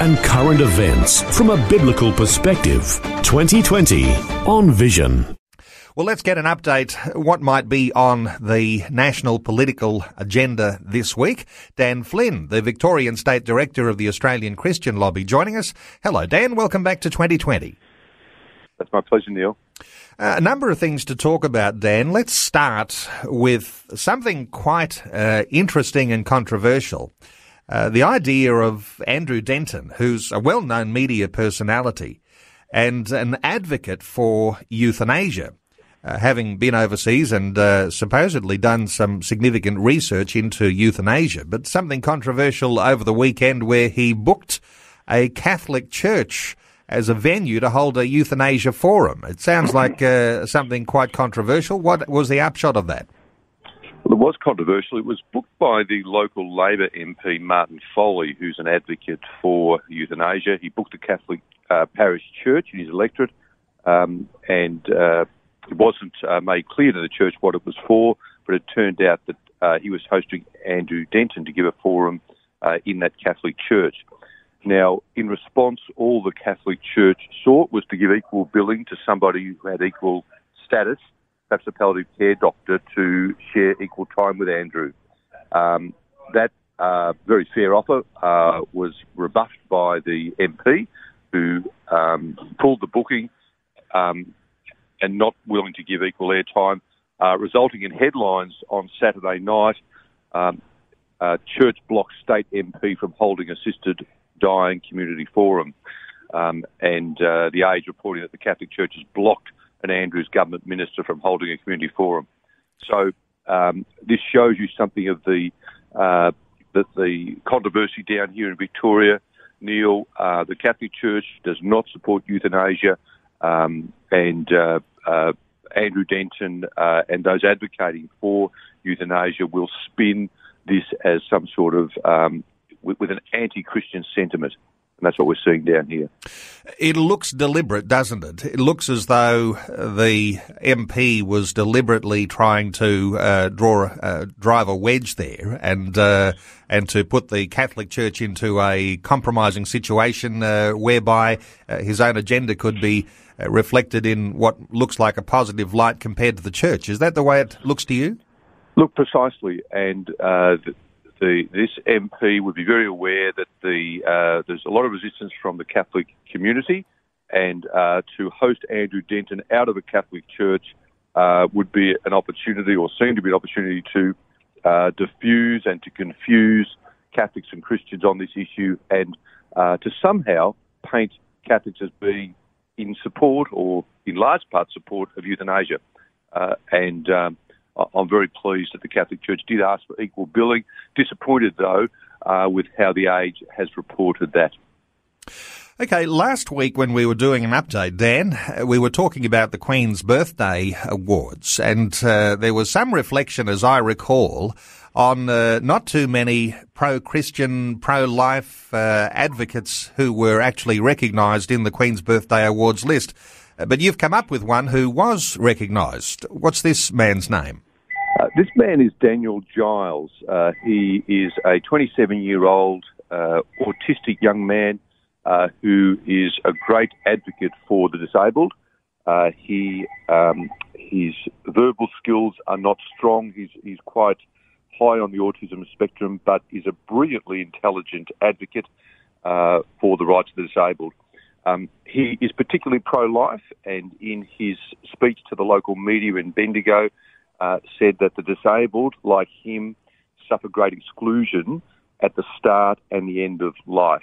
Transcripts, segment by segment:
and current events from a biblical perspective. 2020 on Vision. Well, let's get an update. What might be on the national political agenda this week? Dan Flynn, the Victorian State Director of the Australian Christian Lobby, joining us. Hello, Dan. Welcome back to 2020. That's my pleasure, Neil. Uh, a number of things to talk about, Dan. Let's start with something quite uh, interesting and controversial. Uh, the idea of Andrew Denton, who's a well-known media personality and an advocate for euthanasia, uh, having been overseas and uh, supposedly done some significant research into euthanasia, but something controversial over the weekend where he booked a Catholic church as a venue to hold a euthanasia forum. It sounds like uh, something quite controversial. What was the upshot of that? It was controversial. It was booked by the local Labor MP, Martin Foley, who's an advocate for euthanasia. He booked a Catholic uh, parish church in his electorate, um, and uh, it wasn't uh, made clear to the church what it was for, but it turned out that uh, he was hosting Andrew Denton to give a forum uh, in that Catholic church. Now, in response, all the Catholic Church sought was to give equal billing to somebody who had equal status perhaps a palliative care doctor to share equal time with Andrew. Um, that uh, very fair offer uh, was rebuffed by the MP, who um, pulled the booking um, and not willing to give equal airtime, uh, resulting in headlines on Saturday night. Um, church blocked state MP from holding assisted dying community forum, um, and uh, the Age reporting that the Catholic Church has blocked an Andrews government minister from holding a community forum. So um, this shows you something of the uh, the, the controversy down here in Victoria. Neil, uh, the Catholic Church does not support euthanasia, um, and uh, uh Andrew Denton uh, and those advocating for euthanasia will spin this as some sort of um, with, with an anti-Christian sentiment. And that's what we're seeing down here. It looks deliberate, doesn't it? It looks as though the MP was deliberately trying to uh, draw, uh, drive a wedge there, and uh, and to put the Catholic Church into a compromising situation uh, whereby uh, his own agenda could be uh, reflected in what looks like a positive light compared to the church. Is that the way it looks to you? Look, precisely. And the, the, this MP would be very aware that the, uh, there's a lot of resistance from the Catholic community, and uh, to host Andrew Denton out of a Catholic church uh, would be an opportunity, or seem to be an opportunity, to uh, diffuse and to confuse Catholics and Christians on this issue, and uh, to somehow paint Catholics as being in support, or in large part support, of euthanasia. Uh, and um, I'm very pleased that the Catholic Church did ask for equal billing. Disappointed, though, uh, with how the Age has reported that. Okay, last week when we were doing an update, Dan, we were talking about the Queen's Birthday Awards, and uh, there was some reflection, as I recall, on uh, not too many pro-Christian, pro-life uh, advocates who were actually recognised in the Queen's Birthday Awards list. Uh, but you've come up with one who was recognised. What's this man's name? Uh, this man is Daniel Giles. Uh, he is a 27 year old uh, autistic young man uh, who is a great advocate for the disabled. Uh, he um, his verbal skills are not strong. He's, he's quite high on the autism spectrum, but is a brilliantly intelligent advocate for the rights of the disabled. Um, he is particularly pro-life, and in his speech to the local media in Bendigo, uh, said that the disabled, like him, suffer great exclusion at the start and the end of life,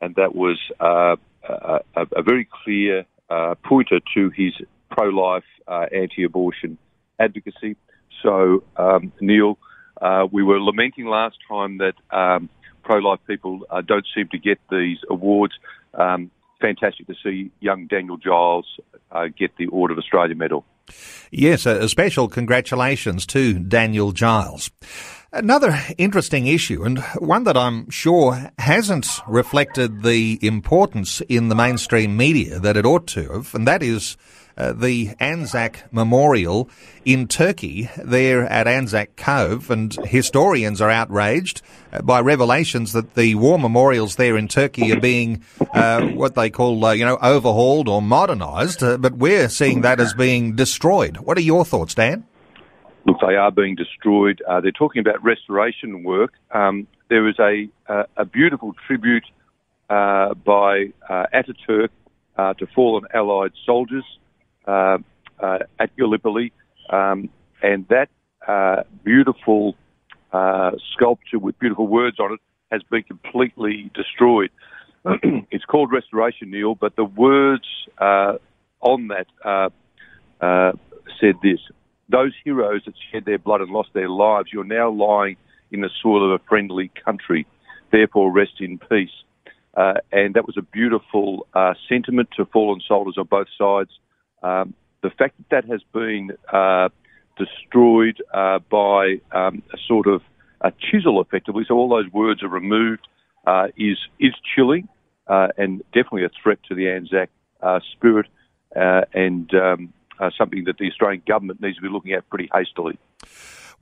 and that was uh, a, a, very clear uh, pointer to his pro-life, uh, anti-abortion advocacy. So, um, Neil, uh, we were lamenting last time that um, pro-life people uh, don't seem to get these awards. Um, fantastic to see young Daniel Giles uh, get the Order of Australia medal. Yes, a, special congratulations to Daniel Giles. Another interesting issue, and one that I'm sure hasn't reflected the importance in the mainstream media that it ought to have, and that is uh, the Anzac Memorial in Turkey, there at Anzac Cove, and historians are outraged uh, by revelations that the war memorials there in Turkey are being uh, what they call, uh, you know, overhauled or modernised, uh, but we're seeing that as being destroyed. What are your thoughts, Dan? Look, they are being destroyed. they're talking about restoration work. Um, there is a, a beautiful tribute by Ataturk to fallen Allied soldiers uh, uh, at Gallipoli, um, and that uh, beautiful sculpture with beautiful words on it has been completely destroyed. it's called restoration, Neil, but the words on that said this: "Those heroes that shed their blood and lost their lives, you're now lying in the soil of a friendly country. Therefore, rest in peace." Uh, and that was a beautiful uh, sentiment to fallen soldiers on both sides. Um, the fact that that has been uh, destroyed uh, by um, a sort of a chisel, effectively, so all those words are removed, uh, is is chilling uh, and definitely a threat to the Anzac spirit and um, something that the Australian government needs to be looking at pretty hastily.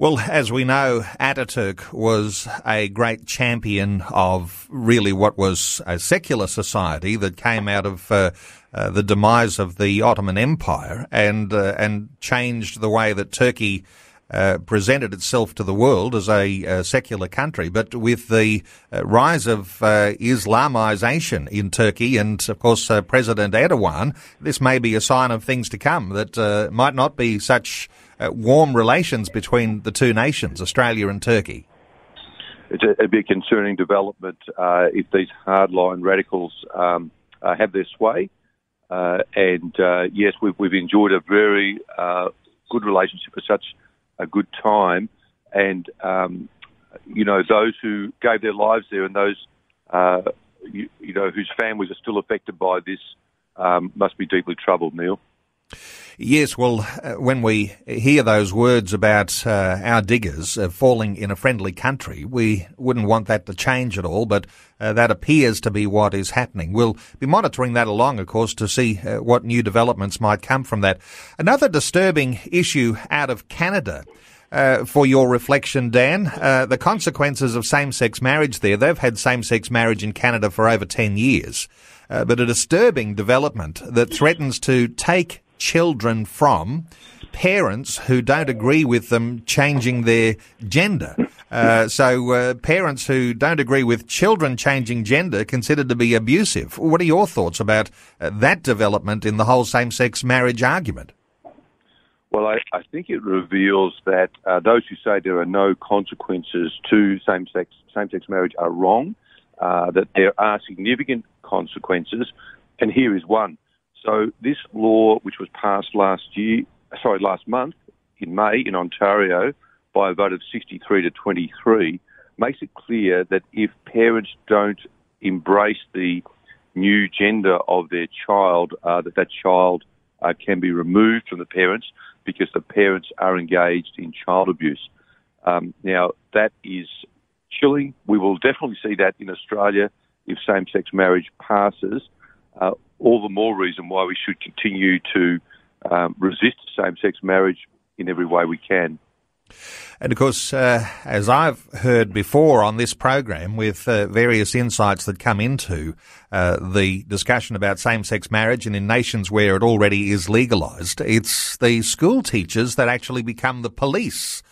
Well, as we know, Ataturk was a great champion of really what was a secular society that came out of uh, uh, the demise of the Ottoman Empire and uh, and changed the way that Turkey. Uh, presented itself to the world as a, a secular country, but with the uh, rise of uh, Islamization in Turkey and, of course, President Erdogan, this may be a sign of things to come that might not be such uh, warm relations between the two nations, Australia and Turkey? It's a, it'd be a concerning development uh, if these hardline radicals um, uh, have their sway. Uh, and uh, yes, we've, we've enjoyed a very uh, good relationship for such a good time. And, um, you know, those who gave their lives there and those, you, you, know, whose families are still affected by this um, must be deeply troubled, Neil. Yes, well, uh, when we hear those words about uh, our diggers uh, falling in a friendly country, we wouldn't want that to change at all, but uh, that appears to be what is happening. We'll be monitoring that along, of course, to see uh, what new developments might come from that. Another disturbing issue out of Canada. Uh, for your reflection, Dan. Uh, the consequences of same-sex marriage there. They've had same-sex marriage in Canada for over 10 years. Uh, but a disturbing development that threatens to take children from parents who don't agree with them changing their gender. Uh, so uh, parents who don't agree with children changing gender considered to be abusive. What are your thoughts about uh, that development in the whole same-sex marriage argument? Well, I, I think it reveals that uh, those who say there are no consequences to same-sex same-sex marriage are wrong. Uh, that there are significant consequences, and here is one. So this law, which was passed last year, sorry, last month in May in Ontario by a vote of 63 to 23, makes it clear that if parents don't embrace the new gender of their child, uh, that that child uh, can be removed from the parents because the parents are engaged in child abuse. Um, now, that is chilling. We will definitely see that in Australia if same sex marriage passes. Uh, all the more reason why we should continue to um, resist same sex marriage in every way we can. And of course, uh, as I've heard before on this program with uh, various insights that come into uh, the discussion about same-sex marriage and in nations where it already is legalized, it's the school teachers that actually become the police.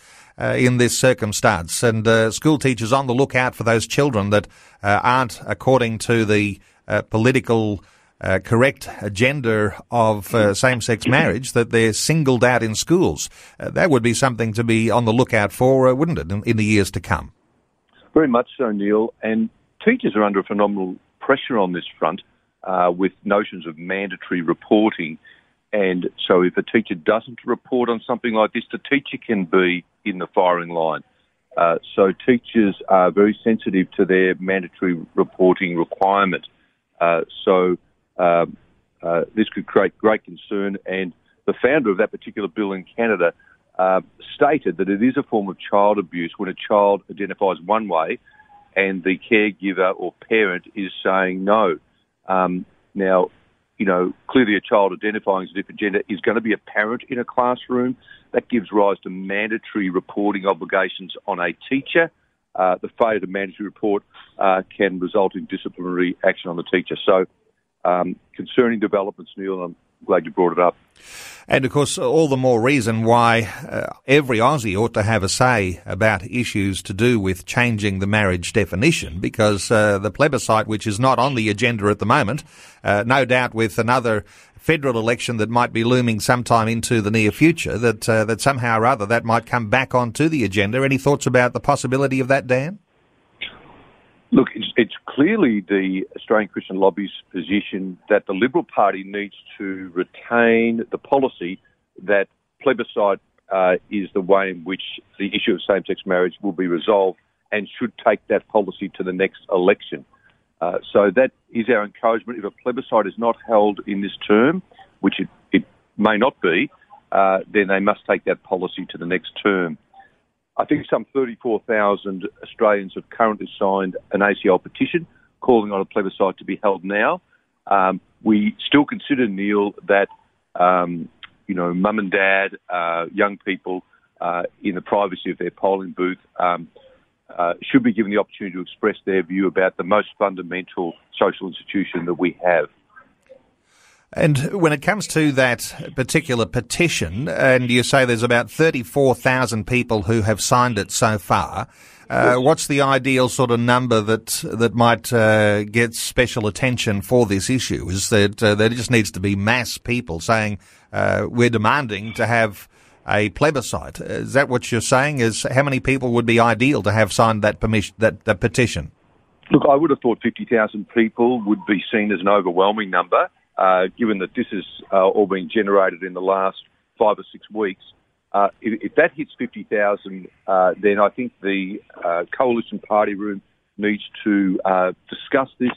Uh, in this circumstance, and uh, school teachers on the lookout for those children that uh, aren't according to the political uh, correct agenda of uh, same-sex marriage that they're singled out in schools. Uh, that would be something to be on the lookout for, uh, wouldn't it, in, in, the years to come? Very much so, Neil. And teachers are under phenomenal pressure on this front uh, with notions of mandatory reporting. And so if a teacher doesn't report on something like this, the teacher can be in the firing line. Uh, so teachers are very sensitive to their mandatory reporting requirement. so um, uh, this could create great concern. And the founder of that particular bill in Canada uh, stated that it is a form of child abuse when a child identifies one way and the caregiver or parent is saying no. Um, now, you know, clearly a child identifying as a different gender is going to be apparent in a classroom. That gives rise to mandatory reporting obligations on a teacher. Uh, the failure to mandatory report uh, can result in disciplinary action on the teacher. So, um, concerning developments, Neil, I'm glad you brought it up. And of course, all the more reason why uh, every Aussie ought to have a say about issues to do with changing the marriage definition, because uh, the plebiscite, which is not on the agenda at the moment, uh, no doubt with another federal election that might be looming sometime into the near future, that uh, that somehow or other that might come back onto the agenda. Any thoughts about the possibility of that, Dan? Look, it's, it's, clearly the Australian Christian Lobby's position that the Liberal Party needs to retain the policy that plebiscite uh, is the way in which the issue of same-sex marriage will be resolved and should take that policy to the next election. Uh, so that is our encouragement. If a plebiscite is not held in this term, which it, it may not be, uh, then they must take that policy to the next term. I think some 34,000 Australians have currently signed an ACL petition calling on a plebiscite to be held now. Um, we still consider, Neil, that, um, you know, mum and dad, uh, young people uh, in the privacy of their polling booth um, uh, should be given the opportunity to express their view about the most fundamental social institution that we have. And when it comes to that particular petition, and you say there's about 34,000 people who have signed it so far, uh, what's the ideal sort of number that that might uh, get special attention for this issue? Is that uh, there just needs to be mass people saying uh, we're demanding to have a plebiscite? Is that what you're saying? Is how many people would be ideal to have signed that permission that, that petition? Look, I would have thought 50,000 people would be seen as an overwhelming number given that this has uh, all been generated in the last five or six weeks. Uh, if, if, that hits 50,000, uh, then I think the uh, coalition party room needs to uh, discuss this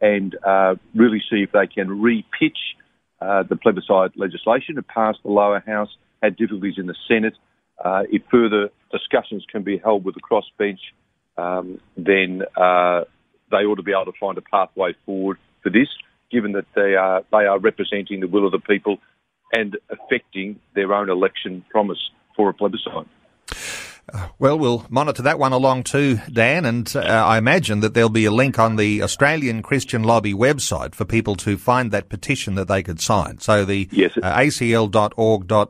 and uh really see if they can repitch uh, the plebiscite legislation to pass the lower house, had difficulties in the Senate. Uh, if further discussions can be held with the crossbench, um, then uh, they ought to be able to find a pathway forward for this given that they are they are representing the will of the people and affecting their own election promise for a plebiscite. Well, we'll monitor that one along too, Dan, and uh, I imagine that there'll be a link on the Australian Christian Lobby website for people to find that petition that they could sign. So the yes, uh, acl.org.au,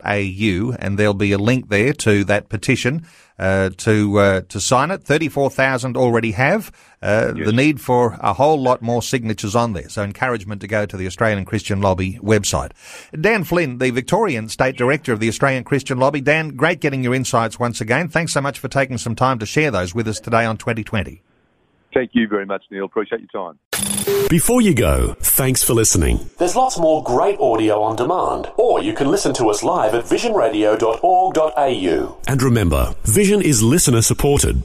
and there'll be a link there to that petition uh, to uh, to sign it. Thirty four thousand already have. Uh, yes. The need for a whole lot more signatures on there. So encouragement to go to the Australian Christian Lobby website. Dan Flynn, the Victorian State Director of the Australian Christian Lobby. Dan, great getting your insights once again. Thanks so much for taking some time to share those with us today on 2020. Thank you very much, Neil. Appreciate your time. Before you go, thanks for listening. There's lots more great audio on demand, or you can listen to us live at visionradio.org.au. And remember, Vision is listener supported.